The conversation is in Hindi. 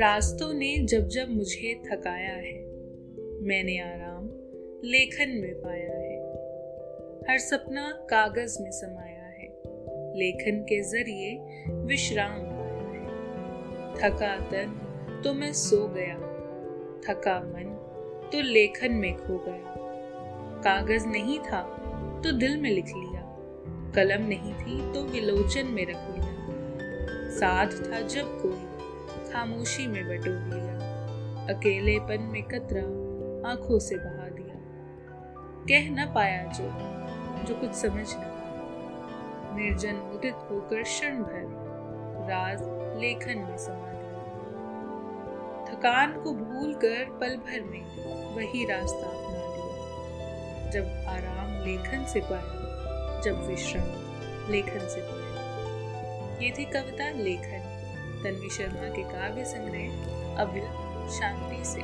रास्तों ने जब जब मुझे थकाया है, मैंने आराम लेखन में पाया है। हर सपना कागज़ में समाया है, लेखन के ज़रिए विश्राम पाया है। थका तन तो मैं सो गया, थका मन तो लेखन में खो गया। कागज़ नहीं था तो दिल में लिख लिया, कलम नहीं थी तो विलोचन में रख लिया। साथ था जब कोई खामोशी में बटोर लिया अकेलेपन में कतरा आँखों से बहा दिया। कह न पाया जो जो कुछ समझ न निर्जन मुदित होकर क्षण भर राज लेखन में समा दिया। थकान को भूल कर पल भर में वही रास्ता अपना लिया जब आराम लेखन से पाया, जब विश्राम लेखन से पाया। ये थी कविता लेखन। तन्वी शर्मा के काव्य संग्रह अव्य शांति से